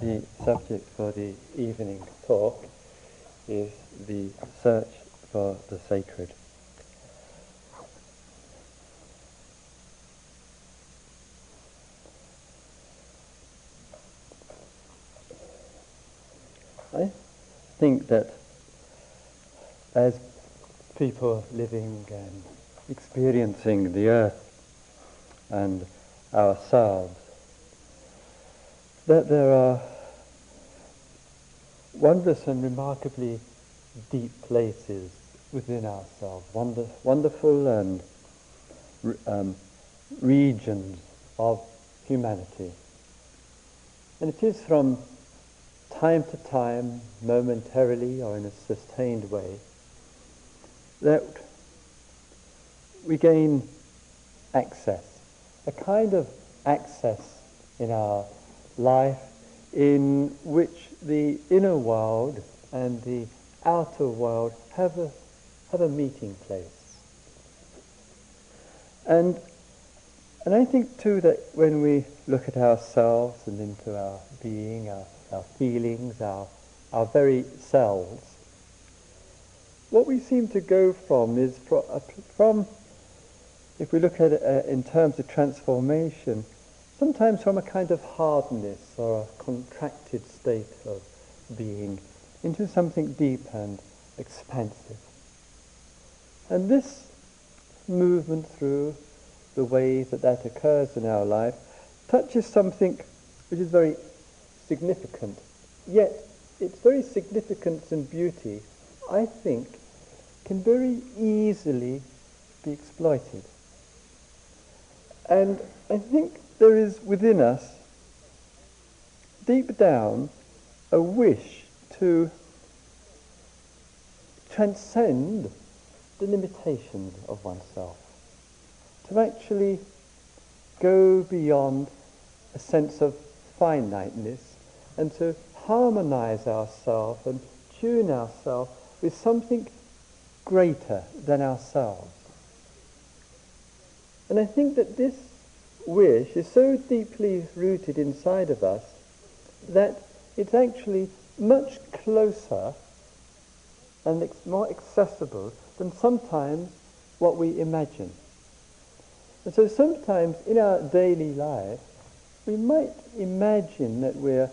The subject for the evening talk is the search for the sacred. I think that as people living and experiencing the earth and ourselves, that there are wondrous and remarkably deep places within ourselves, wonder, wonderful and um, regions of humanity. And it is from time to time, momentarily or in a sustained way, that we gain access, a kind of access in our life in which the inner world and the outer world have a, have a meeting place. And, and I think too that when we look at ourselves and into our being, our, our feelings, our, our very selves, what we seem to go from is from, uh, from if we look at it uh, in terms of transformation, sometimes from a kind of hardness or a contracted state of being into something deep and expansive. And this movement through the way that that occurs in our life touches something which is very significant. Yet its very significance and beauty, I think, can very easily be exploited. And I think there is within us, deep down, a wish to transcend the limitations of oneself, to actually go beyond a sense of finiteness and to harmonize ourselves and tune ourselves with something greater than ourselves. And I think that this wish is so deeply rooted inside of us that it's actually much closer and ex- more accessible than sometimes what we imagine. And so sometimes in our daily life, we might imagine that we're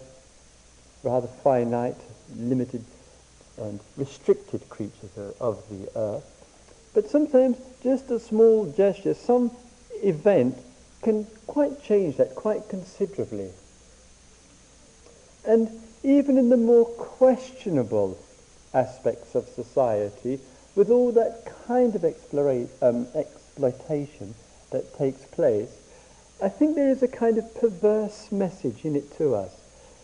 rather finite, limited, and restricted creatures of the earth. But sometimes just a small gesture, some event can quite change that quite considerably. And even in the more questionable aspects of society, with all that kind of um, exploitation that takes place, I think there is a kind of perverse message in it to us.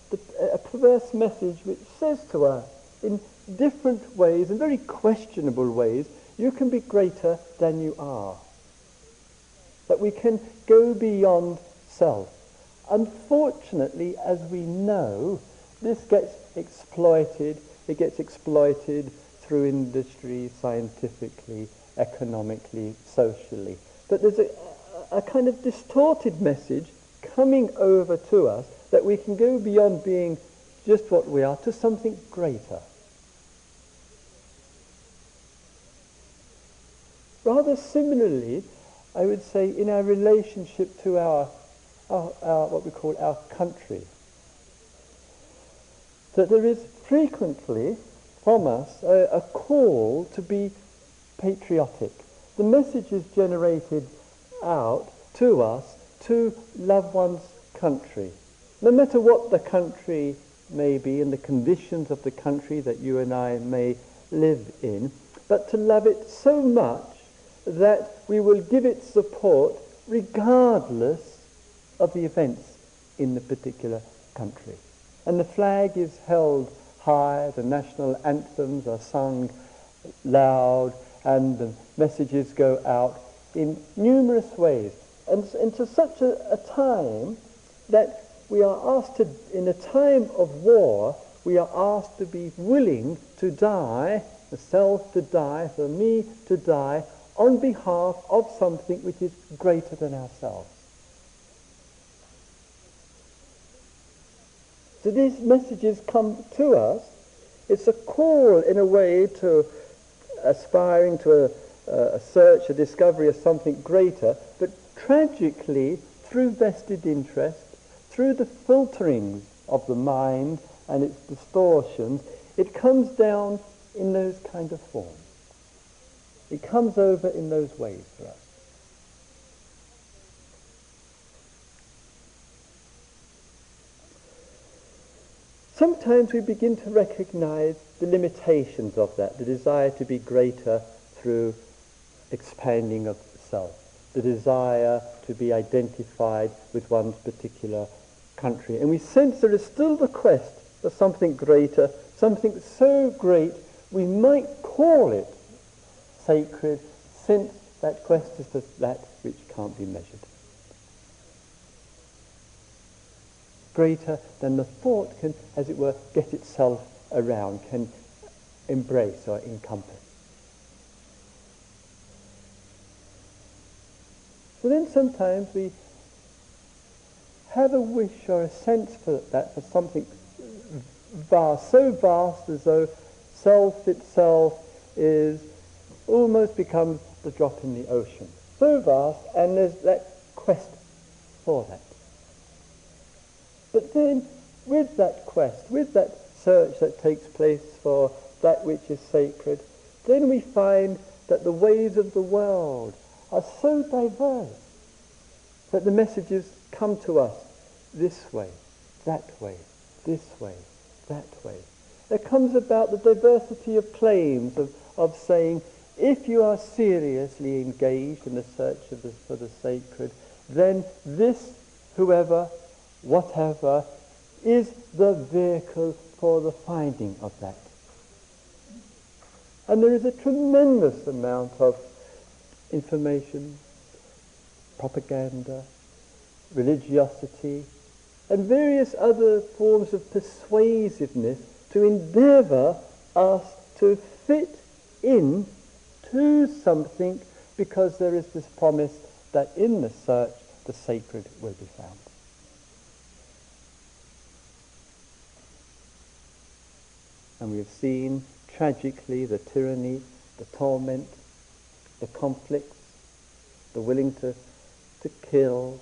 The, a perverse message which says to us, in different ways, in very questionable ways, you can be greater than you are that we can go beyond self. Unfortunately, as we know, this gets exploited. It gets exploited through industry, scientifically, economically, socially. But there's a, a kind of distorted message coming over to us that we can go beyond being just what we are to something greater. Rather similarly, I would say, in our relationship to our, our, our, what we call our country. That there is frequently from us a, a call to be patriotic. The message is generated out to us to love one's country. No matter what the country may be and the conditions of the country that you and I may live in, but to love it so much that we will give it support regardless of the events in the particular country. And the flag is held high, the national anthems are sung loud, and the messages go out in numerous ways. And into such a, a time that we are asked to, in a time of war, we are asked to be willing to die, the self to die, for me to die, on behalf of something which is greater than ourselves. So these messages come to us. It's a call, in a way, to aspiring to a, a search, a discovery of something greater, but tragically, through vested interest, through the filterings of the mind and its distortions, it comes down in those kind of forms. It comes over in those ways for us. Sometimes we begin to recognize the limitations of that, the desire to be greater through expanding of self, the desire to be identified with one's particular country. And we sense there is still the quest for something greater, something so great we might call it sacred, since that quest is for that which can't be measured. greater than the thought can, as it were, get itself around, can embrace or encompass. So then sometimes we have a wish or a sense for that, for something vast, so vast as though self itself is almost becomes the drop in the ocean. So vast, and there's that quest for that. But then, with that quest, with that search that takes place for that which is sacred, then we find that the ways of the world are so diverse that the messages come to us this way, that way, this way, that way. There comes about the diversity of claims of, of saying, if you are seriously engaged in the search the, for the sacred, then this, whoever, whatever is the vehicle for the finding of that. And there is a tremendous amount of information, propaganda, religiosity, and various other forms of persuasiveness to endeavour us to fit in to something because there is this promise that in the search the sacred will be found. And we have seen tragically the tyranny, the torment, the conflicts, the willing to, to kill,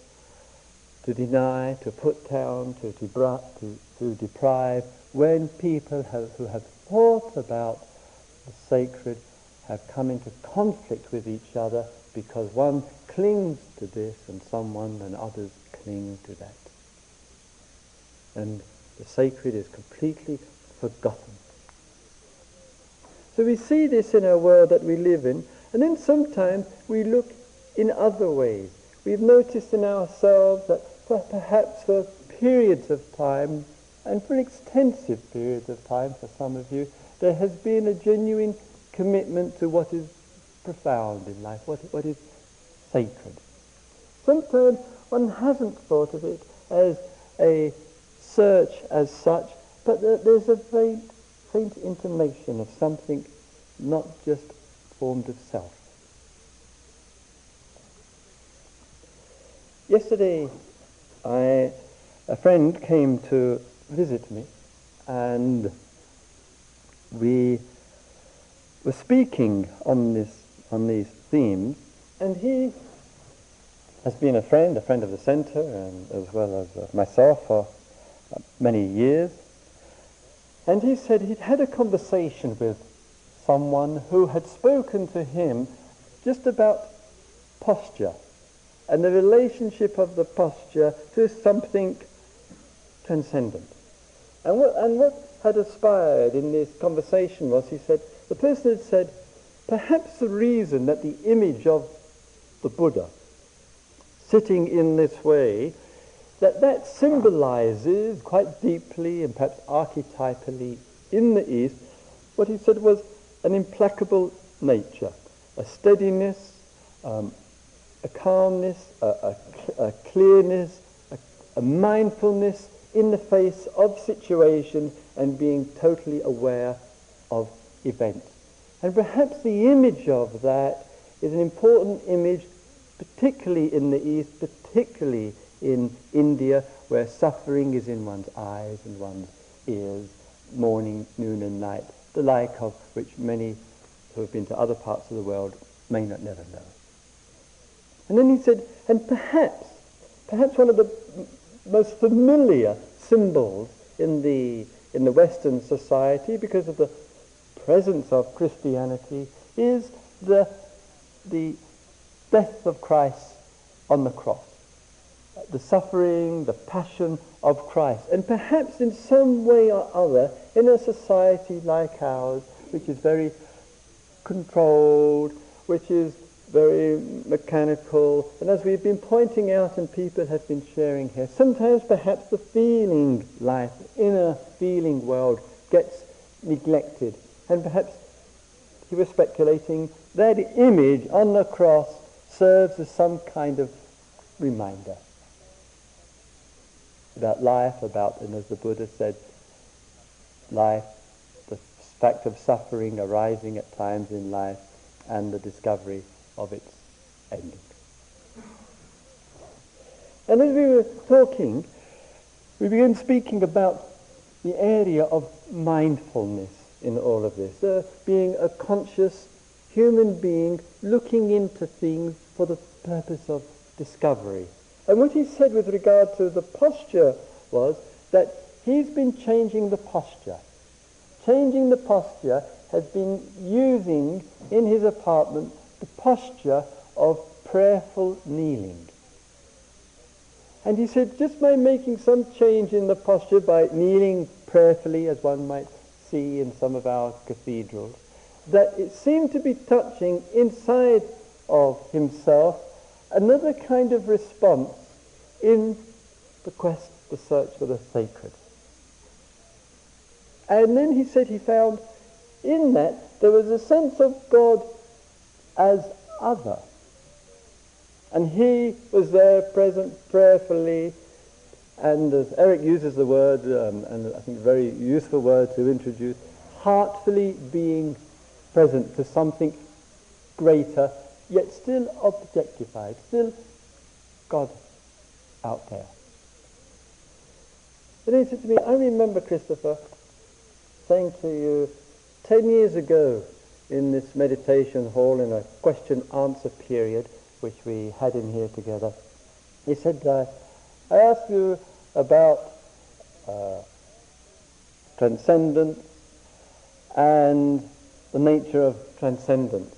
to deny, to put down, to, to, to, to deprive, when people have, who have thought about the sacred have come into conflict with each other because one clings to this and someone and others cling to that. And the sacred is completely forgotten. So we see this in our world that we live in, and then sometimes we look in other ways. We've noticed in ourselves that for perhaps for periods of time, and for extensive periods of time for some of you, there has been a genuine commitment to what is profound in life, what, what is sacred. Sometimes one hasn't thought of it as a search as such, but there's a faint faint intimation of something not just formed of self. Yesterday, I, a friend came to visit me, and we were speaking on this on these themes, and he has been a friend, a friend of the centre, and as well as uh, myself for uh, many years. And he said he'd had a conversation with someone who had spoken to him just about posture and the relationship of the posture to something transcendent. And what, and what had aspired in this conversation was, he said, the person had said, perhaps the reason that the image of the Buddha sitting in this way that that symbolizes quite deeply and perhaps archetypally in the East what he said was an implacable nature, a steadiness, um, a calmness, a, a, a clearness, a, a mindfulness in the face of situation and being totally aware of events. And perhaps the image of that is an important image, particularly in the East, particularly in India, where suffering is in one's eyes and one's ears, morning, noon and night, the like of which many who have been to other parts of the world may not never know. And then he said, and perhaps, perhaps one of the most familiar symbols in the, in the Western society because of the presence of Christianity is the, the death of Christ on the cross. The suffering, the passion of Christ. And perhaps in some way or other, in a society like ours, which is very controlled, which is very mechanical, and as we've been pointing out and people have been sharing here, sometimes perhaps the feeling life, inner feeling world gets neglected. And perhaps he was speculating that image on the cross serves as some kind of reminder about life, about, and as the Buddha said, life, the fact of suffering arising at times in life, and the discovery of its ending. And as we were talking, we began speaking about the area of mindfulness in all of this, uh, being a conscious human being looking into things for the purpose of discovery. And what he said with regard to the posture was that he's been changing the posture. Changing the posture has been using in his apartment the posture of prayerful kneeling. And he said, just by making some change in the posture, by kneeling prayerfully, as one might see in some of our cathedrals, that it seemed to be touching inside of himself another kind of response in the quest, the search for the sacred. And then he said he found in that there was a sense of God as other. And he was there present prayerfully, and as Eric uses the word, um, and I think a very useful word to introduce, heartfully being present to something greater, yet still objectified, still God out there. He said to me, I remember, Christopher, saying to you 10 years ago in this meditation hall in a question answer period, which we had in here together, he said, uh, I asked you about uh, transcendence and the nature of transcendence.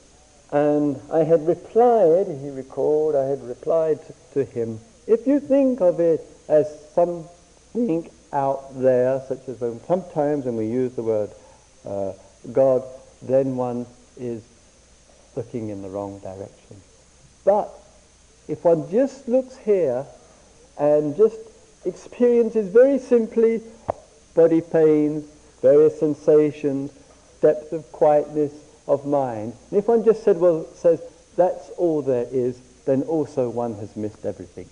And I had replied, he recalled, I had replied to him, if you think of it as something out there, such as when, sometimes when we use the word uh, God, then one is looking in the wrong direction. But if one just looks here and just experiences very simply body pains, various sensations, depth of quietness of mind. And if one just said, well, says that's all there is, then also one has missed everything.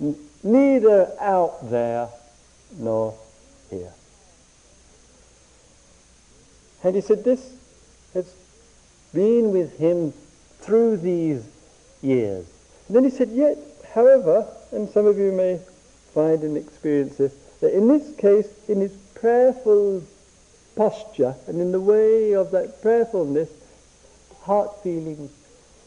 N- neither out there nor here. And he said, this has been with him through these years. And then he said, yet, however, and some of you may find and experience this, that in this case, in his prayerful posture and in the way of that prayerfulness, heart feeling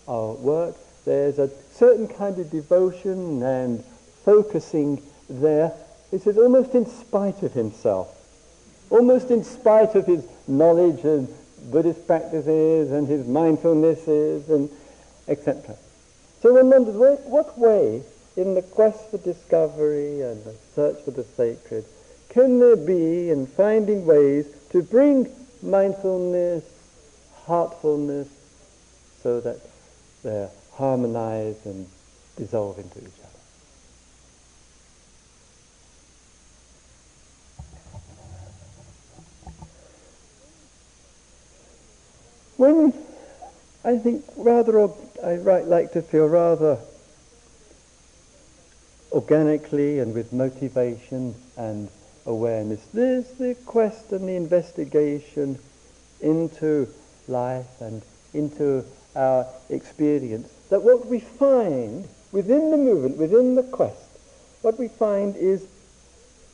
our work, there's a certain kind of devotion and focusing there. He says almost in spite of himself, almost in spite of his knowledge and Buddhist practices and his mindfulnesses and etc. So wonders, what way in the quest for discovery and the search for the sacred can there be in finding ways to bring mindfulness, heartfulness, so that they're harmonized and dissolve into each other. When I think rather, I like to feel rather organically and with motivation and awareness. There's the quest and the investigation into life and into our experience. That what we find within the movement, within the quest, what we find is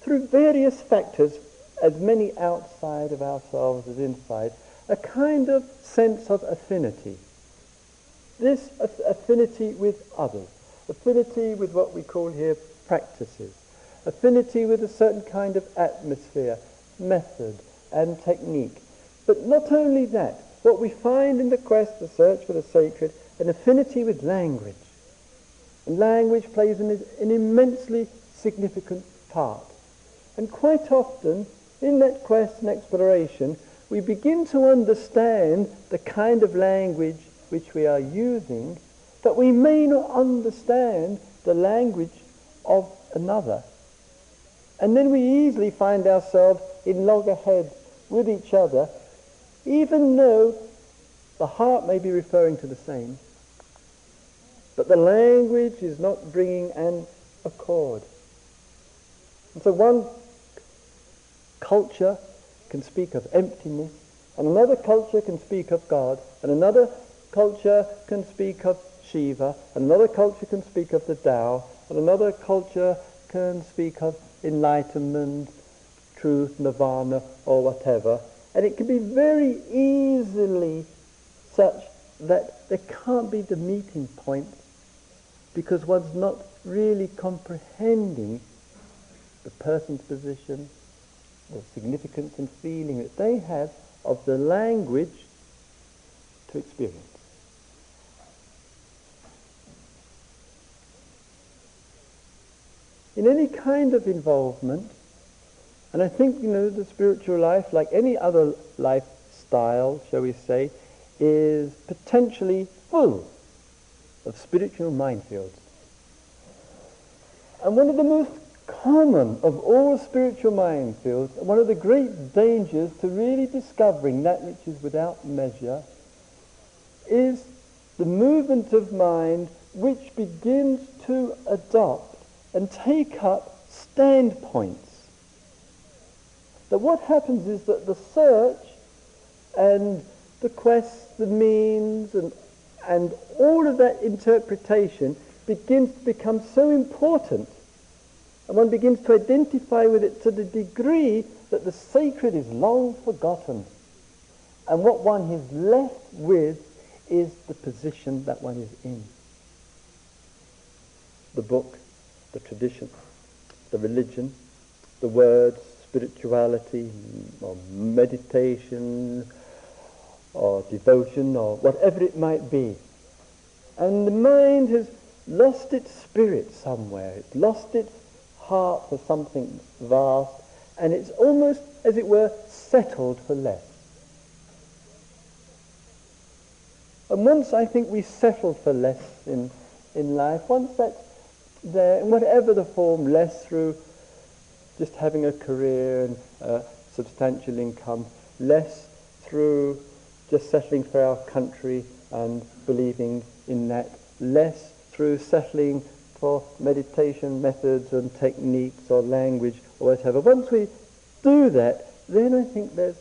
through various factors, as many outside of ourselves as inside, a kind of sense of affinity. This affinity with others, affinity with what we call here practices, affinity with a certain kind of atmosphere, method, and technique. But not only that, what we find in the quest, the search for the sacred, an affinity with language. And language plays an, an immensely significant part. And quite often, in that quest and exploration, we begin to understand the kind of language which we are using, but we may not understand the language of another. And then we easily find ourselves in loggerheads with each other, even though the heart may be referring to the same, but the language is not bringing an accord. And so one culture can speak of emptiness, and another culture can speak of God, and another culture can speak of Shiva, another culture can speak of the Tao, and another culture can speak of enlightenment, truth, nirvana, or whatever. And it can be very easily such that there can't be the meeting point because one's not really comprehending the person's position, the significance and feeling that they have of the language to experience. In any kind of involvement, and I think, you know, the spiritual life, like any other lifestyle, shall we say, is potentially full of spiritual minefields. And one of the most common of all spiritual minefields, one of the great dangers to really discovering that which is without measure, is the movement of mind which begins to adopt and take up standpoints. That what happens is that the search and the quest, the means, and, and all of that interpretation begins to become so important and one begins to identify with it to the degree that the sacred is long forgotten. And what one is left with is the position that one is in. The book, the tradition, the religion, the words, spirituality, or meditation, or devotion, or whatever it might be. And the mind has lost its spirit somewhere. It's lost its heart for something vast, and it's almost, as it were, settled for less. And once I think we settle for less in, in life, once that's there, in whatever the form, less through just having a career and a substantial income, less through just settling for our country and believing in that, less through settling for meditation methods and techniques or language or whatever. Once we do that, then I think there's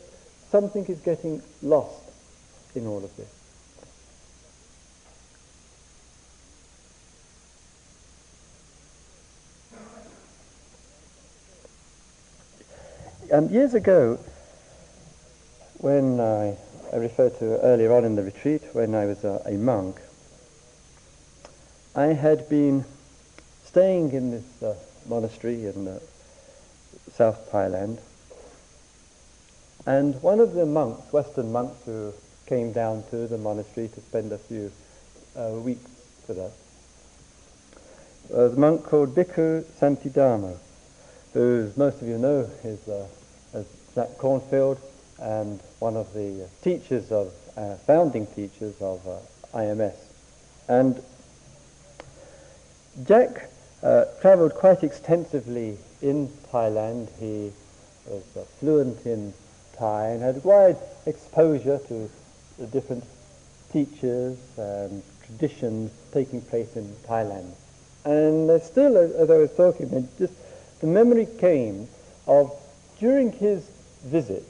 something is getting lost in all of this. Um, years ago, when I, I, referred to earlier on in the retreat, when I was a, a monk, I had been staying in this uh, monastery in uh, South Thailand. And one of the monks, Western monks who came down to the monastery to spend a few uh, weeks with us, was a monk called Bhikkhu Santidharma, who, as most of you know, is uh, Jack Kornfield and one of the teachers of, uh, founding teachers of uh, IMS. And Jack uh, travelled quite extensively in Thailand. He was uh, fluent in Thai and had wide exposure to the different teachers and traditions taking place in Thailand. And uh, still, as I was talking, just the memory came of during his visit,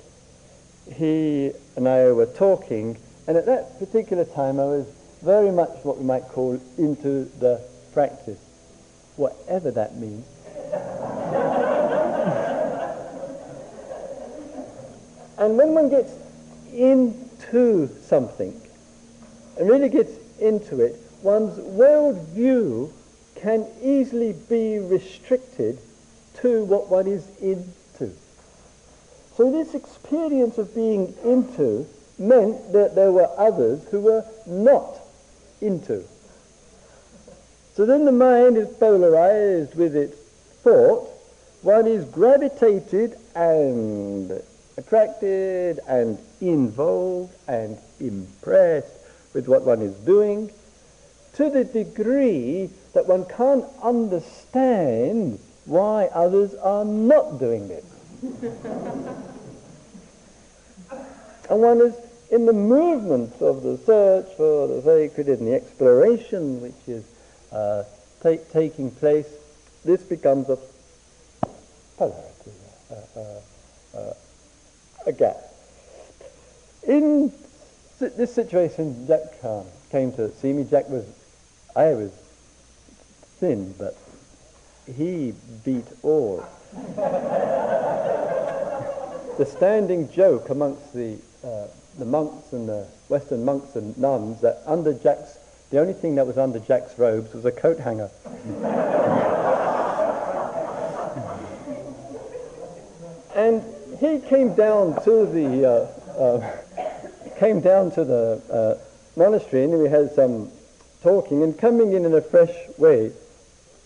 he and I were talking, and at that particular time I was very much what we might call into the practice, whatever that means. and when one gets into something and really gets into it, one's world view can easily be restricted to what one is in so this experience of being into meant that there were others who were not into. So then the mind is polarized with its thought. One is gravitated and attracted and involved and impressed with what one is doing to the degree that one can't understand why others are not doing it. and one is in the movement of the search for the sacred in the exploration which is uh, taking place, this becomes a polarity, uh, uh, uh a gap. In this situation, Jack um, came to see me. Jack was, I was thin, but he beat all. The standing joke amongst the, uh, the monks and the Western monks and nuns that under Jack's, the only thing that was under Jack's robes was a coat hanger. and he came down to the uh, uh, came down to the uh, monastery and we had some talking and coming in in a fresh way.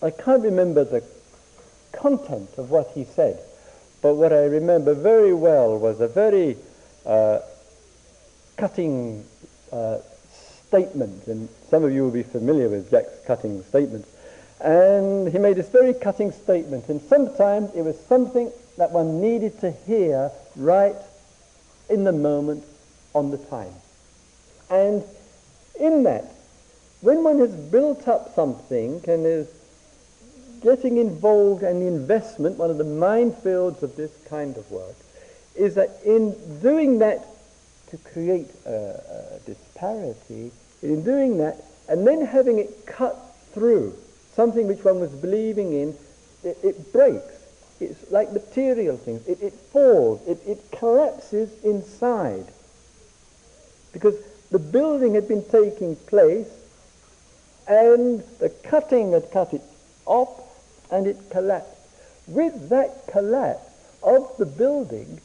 I can't remember the content of what he said, but what I remember very well was a very uh, cutting uh, statement, and some of you will be familiar with Jack's cutting statements. And he made this very cutting statement, and sometimes it was something that one needed to hear right in the moment on the time. And in that, when one has built up something and is getting involved in investment, one of the minefields of this kind of work, is that in doing that to create a, a disparity, in doing that, and then having it cut through something which one was believing in, it, it breaks. It's like material things. It, it falls. It, it collapses inside. Because the building had been taking place and the cutting had cut it off and it collapsed. With that collapse of the building,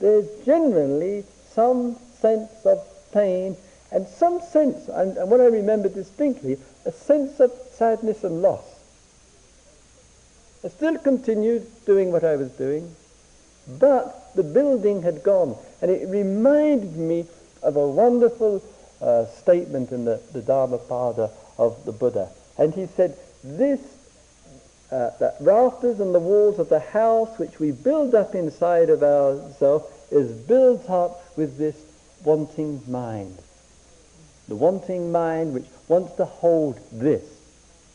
there's generally some sense of pain and some sense, and, and what I remember distinctly, a sense of sadness and loss. I still continued doing what I was doing, but the building had gone, and it reminded me of a wonderful uh, statement in the, the Dhammapada of the Buddha. And he said, this, uh, that rafters and the walls of the house which we build up inside of ourselves is built up with this wanting mind. The wanting mind which wants to hold this,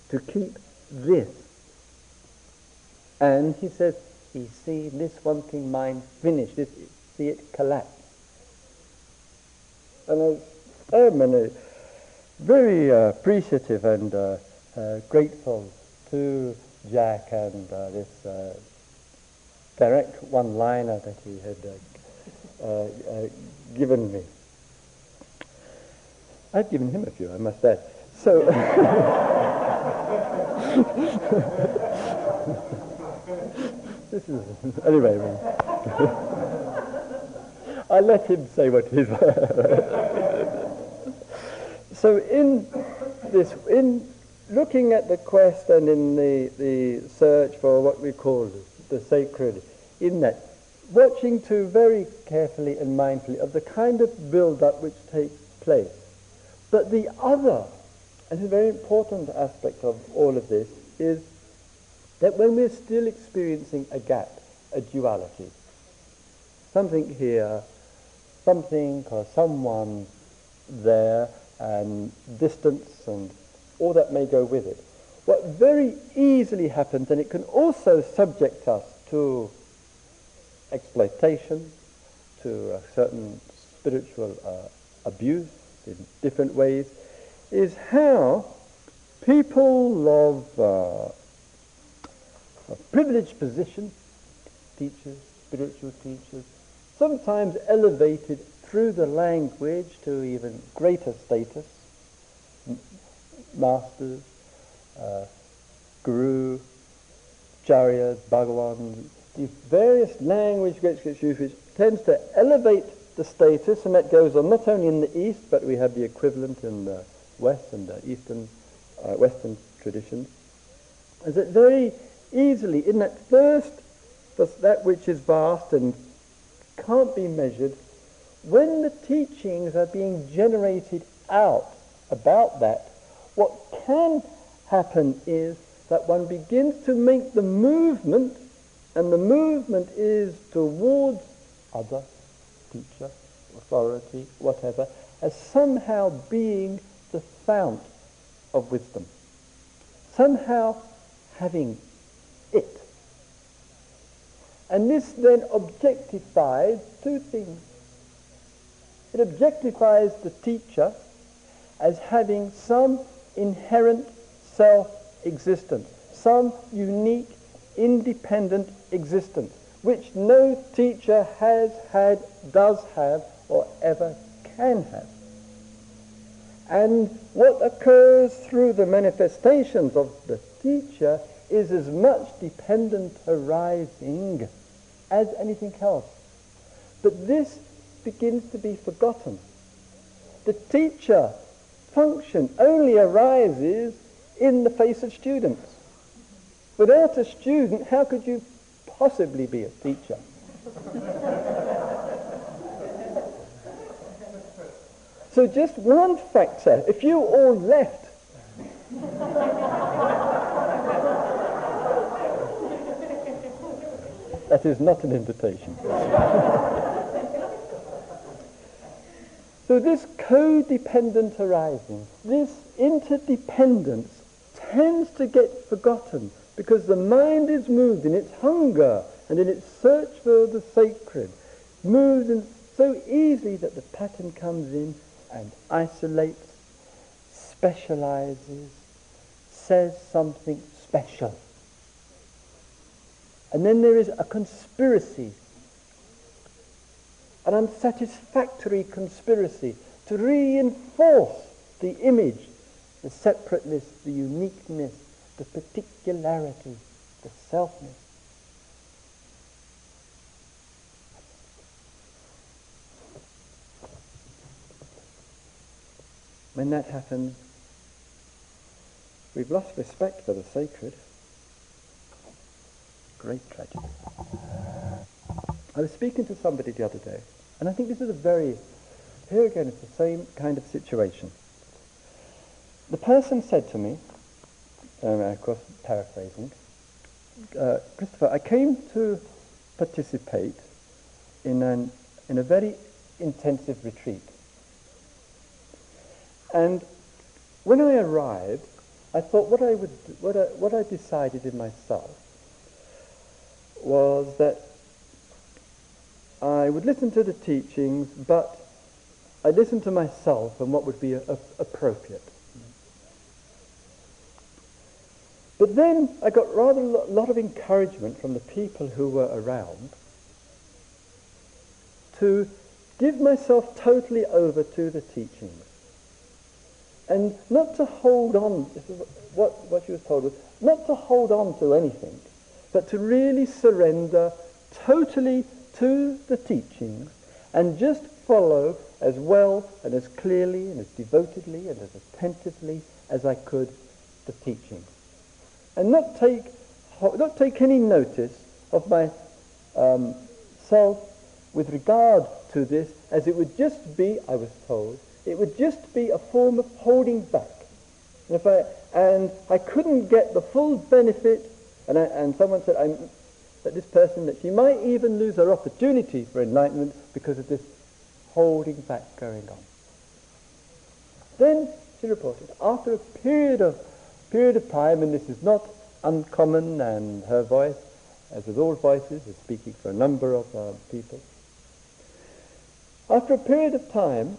to keep this. And he says, he see this wanting mind finish, this, see it collapse. And I am very uh, appreciative and uh, uh, grateful to Jack and uh, this uh, direct one-liner that he had uh, given me. I've given him a few, I must add. So, this is anyway. I let him say what he's. so in this, in looking at the quest and in the, the search for what we call the sacred, in that, watching too very carefully and mindfully of the kind of build-up which takes place. But the other, and a very important aspect of all of this, is that when we're still experiencing a gap, a duality, something here, something or someone there, and distance and all that may go with it. What very easily happens, and it can also subject us to exploitation, to a certain spiritual uh, abuse, in different ways, is how people of, uh, of privileged position, teachers, spiritual teachers, sometimes elevated through the language to even greater status. Masters, uh, guru, Charyas, bhagavan, the various language gets used which tends to elevate the status, and that goes on not only in the East, but we have the equivalent in the West and the Eastern, uh, Western traditions. Is that very easily, in that first, that which is vast and can't be measured, when the teachings are being generated out about that, what can happen is that one begins to make the movement, and the movement is towards other, teacher, authority, whatever, as somehow being the fount of wisdom. Somehow having it. And this then objectifies two things. It objectifies the teacher as having some inherent self-existence, some unique, independent existence, which no teacher has had, does have, or ever can have. And what occurs through the manifestations of the teacher is as much dependent arising as anything else. But this begins to be forgotten. The teacher function only arises in the face of students. Without a student, how could you possibly be a teacher? so just one factor, if you all left, that is not an invitation. So this codependent arising, this interdependence tends to get forgotten because the mind is moved in its hunger and in its search for the sacred, moves in so easily that the pattern comes in and isolates, specializes, says something special. And then there is a conspiracy an unsatisfactory conspiracy to reinforce the image, the separateness, the uniqueness, the particularity, the selfness. When that happens, we've lost respect for the sacred. Great tragedy. I was speaking to somebody the other day, and I think this is a very, here again, it's the same kind of situation. The person said to me, um, of course paraphrasing, uh, Christopher, I came to participate in, an, in a very intensive retreat. And when I arrived, I thought what I, would, what I, what I decided in myself was that I would listen to the teachings, but I listened to myself and what would be a, a, appropriate. But then I got rather a lot of encouragement from the people who were around to give myself totally over to the teachings. And not to hold on, this is what, what she was told was, not to hold on to anything, but to really surrender totally to the teachings and just follow as well and as clearly and as devotedly and as attentively as I could the teachings. And not take, not take any notice of my um, with regard to this as it would just be, I was told, it would just be a form of holding back. And, if I, and I couldn't get the full benefit, and, I, and someone said, I'm, that this person, that she might even lose her opportunity for enlightenment because of this holding back going on. Then she reported, after a period of, period of time, and this is not uncommon, and her voice, as with all voices, is speaking for a number of uh, people. After a period of time,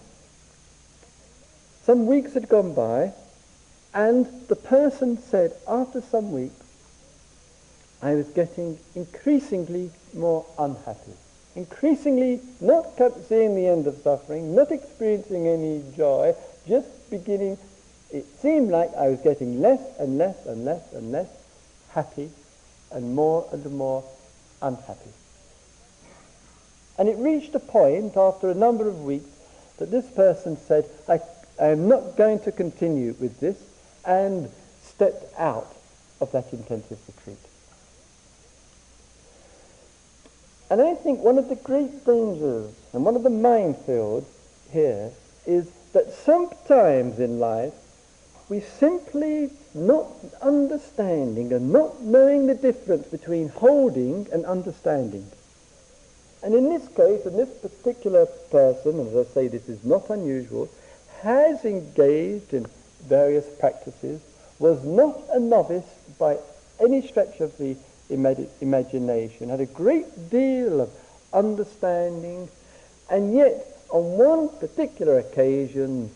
some weeks had gone by, and the person said, after some weeks, I was getting increasingly more unhappy. increasingly not seeing the end of suffering, not experiencing any joy, just beginning, it seemed like I was getting less and less and less and less happy and more and more unhappy. And it reached a point after a number of weeks that this person said, I, I am not going to continue with this, and stepped out of that intensive retreat. And I think one of the great dangers and one of the minefields here is that sometimes in life we simply not understanding and not knowing the difference between holding and understanding. And in this case, and this particular person, and as I say, this is not unusual, has engaged in various practices, was not a novice by any stretch of the imagination, had a great deal of understanding, and yet on one particular occasion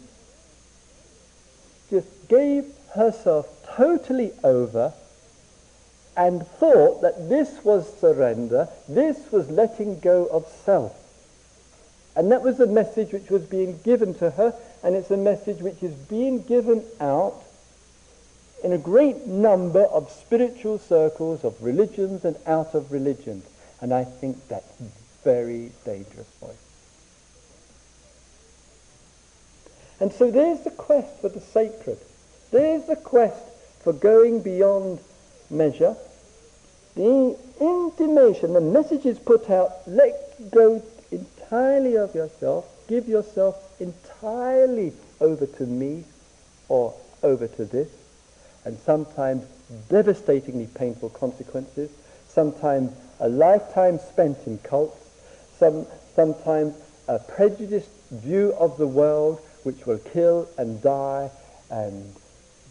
just gave herself totally over and thought that this was surrender, this was letting go of self. And that was the message which was being given to her, and it's a message which is being given out in a great number of spiritual circles, of religions and out of religions. And I think that's very dangerous for you. And so there's the quest for the sacred. There's the quest for going beyond measure. The intimation, the message is put out, let go entirely of yourself, give yourself entirely over to me or over to this, and sometimes devastatingly painful consequences, sometimes a lifetime spent in cults, some, sometimes a prejudiced view of the world which will kill and die and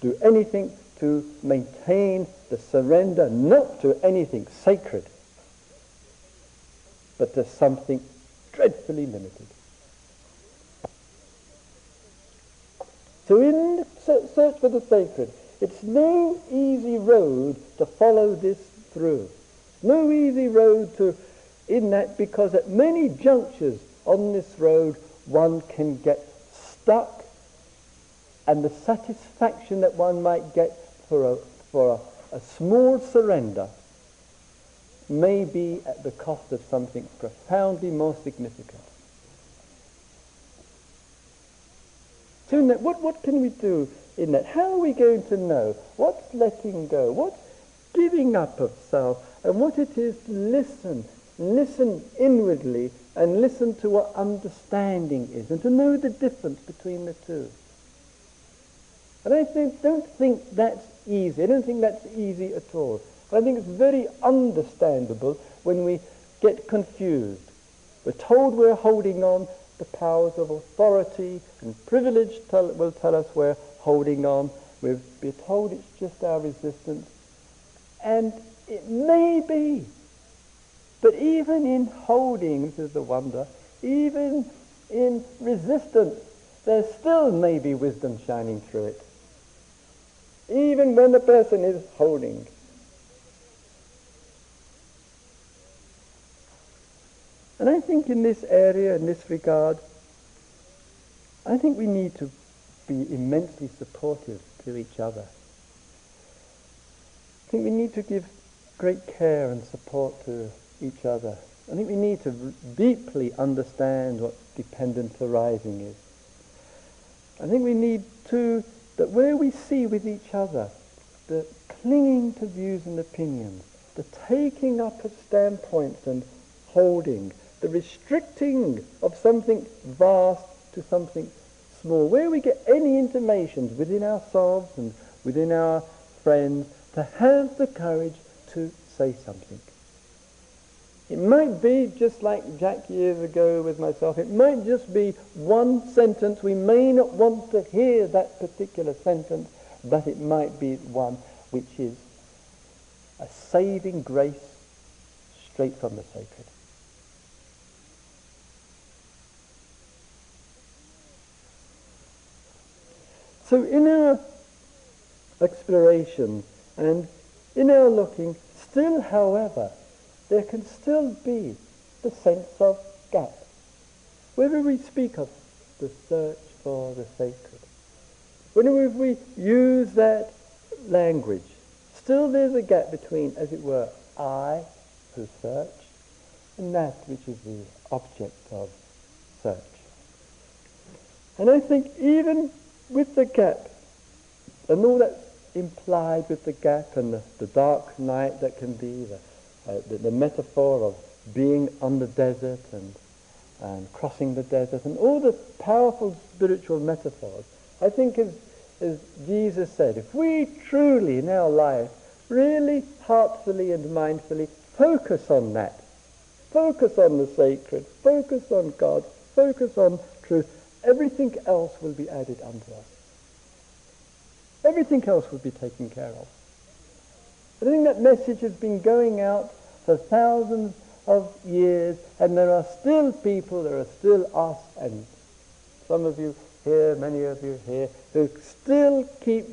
do anything to maintain the surrender not to anything sacred, but to something dreadfully limited. So in search for the sacred, it's no easy road to follow this through. No easy road to in that because at many junctures on this road one can get stuck and the satisfaction that one might get for a, for a, a small surrender may be at the cost of something profoundly more significant. So what, what can we do in that? How are we going to know what's letting go, what's giving up of self, and what it is to listen, listen inwardly and listen to what understanding is and to know the difference between the two. And I think, don't think that's easy. I don't think that's easy at all. But I think it's very understandable when we get confused. We're told we're holding on the powers of authority and privilege tell, will tell us we're holding on. We'll be told it's just our resistance. And it may be but even in holding, this is the wonder, even in resistance, there still may be wisdom shining through it. Even when the person is holding. And I think in this area, in this regard, I think we need to be immensely supportive to each other. I think we need to give great care and support to each other. I think we need to deeply understand what dependent arising is. I think we need to, that where we see with each other the clinging to views and opinions, the taking up of standpoints and holding, the restricting of something vast to something small, where we get any intimations within ourselves and within our friends, to have the courage to say something. It might be just like Jack years ago with myself. It might just be one sentence. We may not want to hear that particular sentence, but it might be one which is a saving grace straight from the sacred. So in our exploration and in our looking, still, however, there can still be the sense of gap. Whenever we speak of the search for the sacred, whenever we use that language, still there's a gap between, as it were, I, who search, and that which is the object of search. And I think even with the gap, and all that's implied with the gap and the, the dark night that can be, the, uh, the, the, metaphor of being on the desert and, and crossing the desert, and all the powerful spiritual metaphors, I think as, as Jesus said, if we truly in our life really heartfully and mindfully focus on that, focus on the sacred, focus on God, focus on truth, everything else will be added unto us. Everything else will be taken care of. I think that message has been going out for thousands of years, and there are still people, there are still us, and some of you here, many of you here, who still keep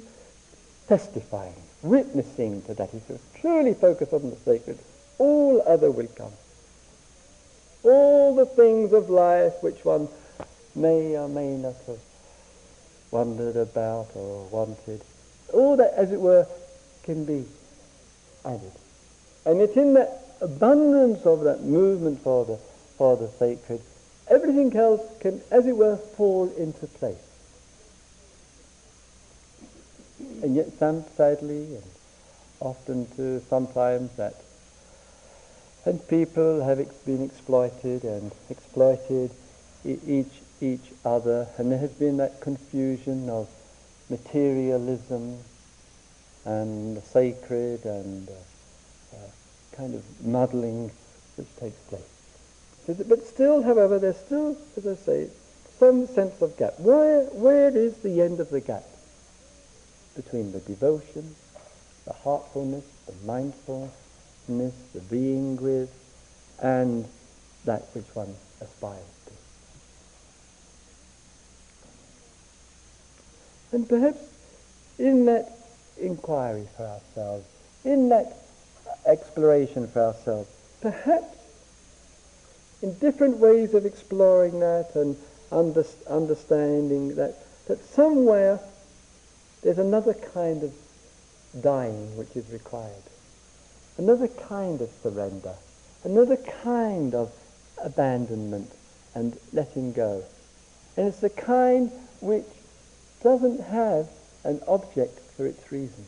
testifying, witnessing to that. If you truly focus on the sacred, all other will come. All the things of life which one may or may not have wondered about or wanted. All that, as it were, can be added. And it's in that abundance of that movement for the, for the sacred, everything else can, as it were, fall into place. And yet, sadly, and often too, sometimes that, and people have been exploited and exploited each each other, and there has been that confusion of materialism and the sacred and uh, uh, kind of muddling which takes place. But still, however, there's still, as I say, some sense of gap. Where, where is the end of the gap between the devotion, the heartfulness, the mindfulness, the being with, and that which one aspires And perhaps in that inquiry for ourselves, in that exploration for ourselves, perhaps in different ways of exploring that and under, understanding that, that somewhere there's another kind of dying which is required, another kind of surrender, another kind of abandonment and letting go. And it's the kind which doesn't have an object for its reason.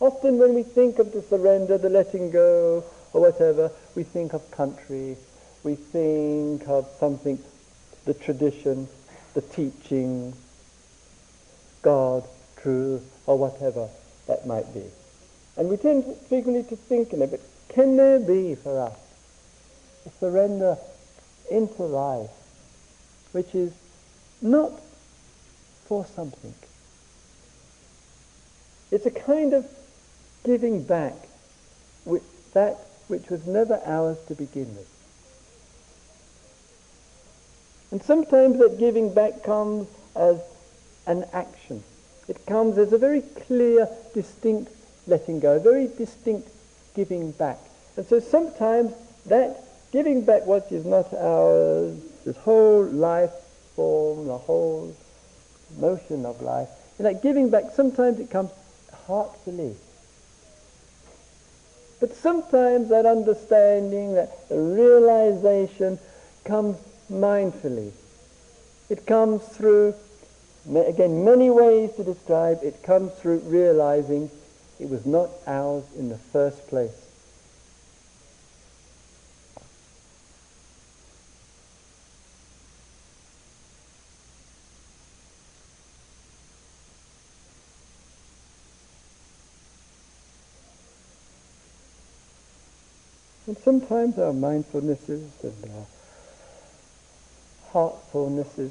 Often when we think of the surrender, the letting go, or whatever, we think of country, we think of something, the tradition, the teaching, God, truth, or whatever that might be. And we tend frequently to think in it, but can there be for us a surrender into life which is not for something. It's a kind of giving back with that which was never ours to begin with. And sometimes that giving back comes as an action. It comes as a very clear, distinct letting go, a very distinct giving back. And so sometimes that giving back what is not ours, this whole life form, the whole motion of life. And that giving back, sometimes it comes heartfully. But sometimes that understanding, that realization comes mindfully. It comes through, again, many ways to describe, it comes through realizing it was not ours in the first place. And sometimes our mindfulnesses and our heartfulnesses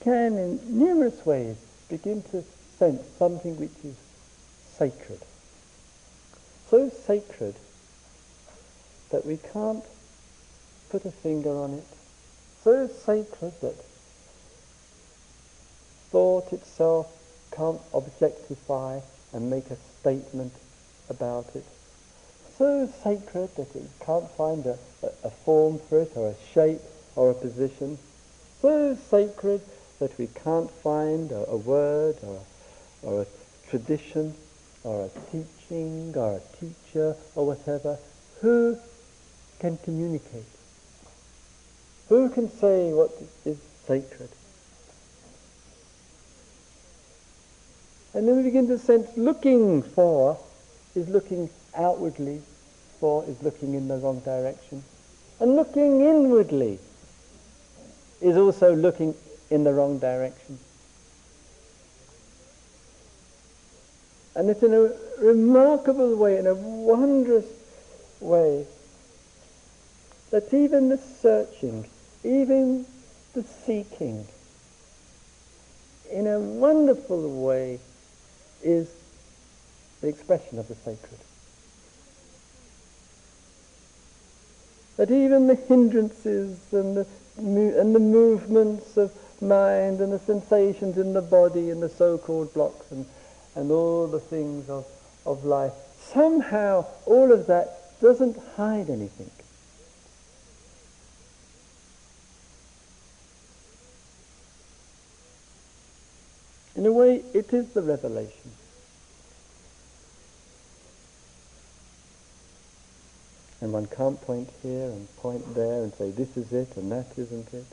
can in numerous ways begin to sense something which is sacred. So sacred that we can't put a finger on it. So sacred that thought itself can't objectify and make a statement about it. So sacred that you can't find a, a, a form for it or a shape or a position. So sacred that we can't find a, a word or, or a tradition or a teaching or a teacher or whatever. Who can communicate? Who can say what is sacred? And then we begin to sense looking for is looking outwardly, for is looking in the wrong direction. And looking inwardly is also looking in the wrong direction. And it's in a remarkable way, in a wondrous way, that even the searching, even the seeking, in a wonderful way, is the expression of the sacred. That even the hindrances and the, and the movements of mind and the sensations in the body and the so-called blocks and, and all the things of, of life, somehow all of that doesn't hide anything. In a way, it is the revelation. And one can't point here and point there and say this is it and that isn't it.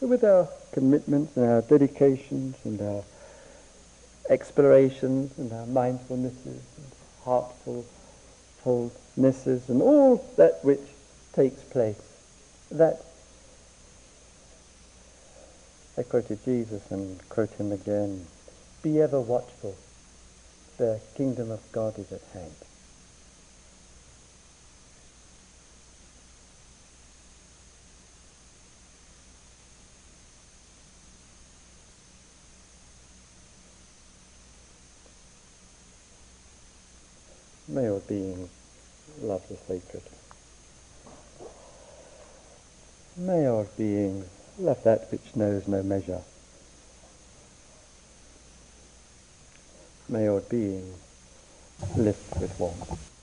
But with our commitments and our dedications and our explorations and our mindfulnesses and heartfulnesses and all that which takes place. That I quoted Jesus and quote him again. Be ever watchful. The kingdom of God is at hand. May all beings love the sacred. May our beings love that which knows no measure. May our beings lift with warmth.